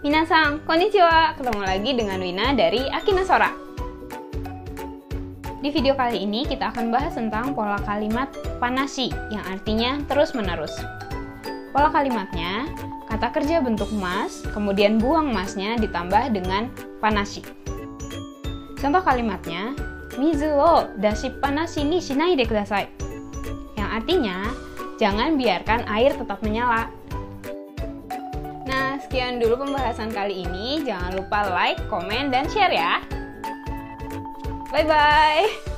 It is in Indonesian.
Minasan, konnichiwa. Ketemu lagi dengan Wina dari Akina Sora. Di video kali ini kita akan bahas tentang pola kalimat panasi yang artinya terus-menerus. Pola kalimatnya, kata kerja bentuk mas, kemudian buang masnya ditambah dengan panasi. Contoh kalimatnya, mizu o dashi panasi ni shinai de kudasai. Yang artinya, jangan biarkan air tetap menyala. Sekian dulu pembahasan kali ini. Jangan lupa like, komen, dan share ya. Bye-bye.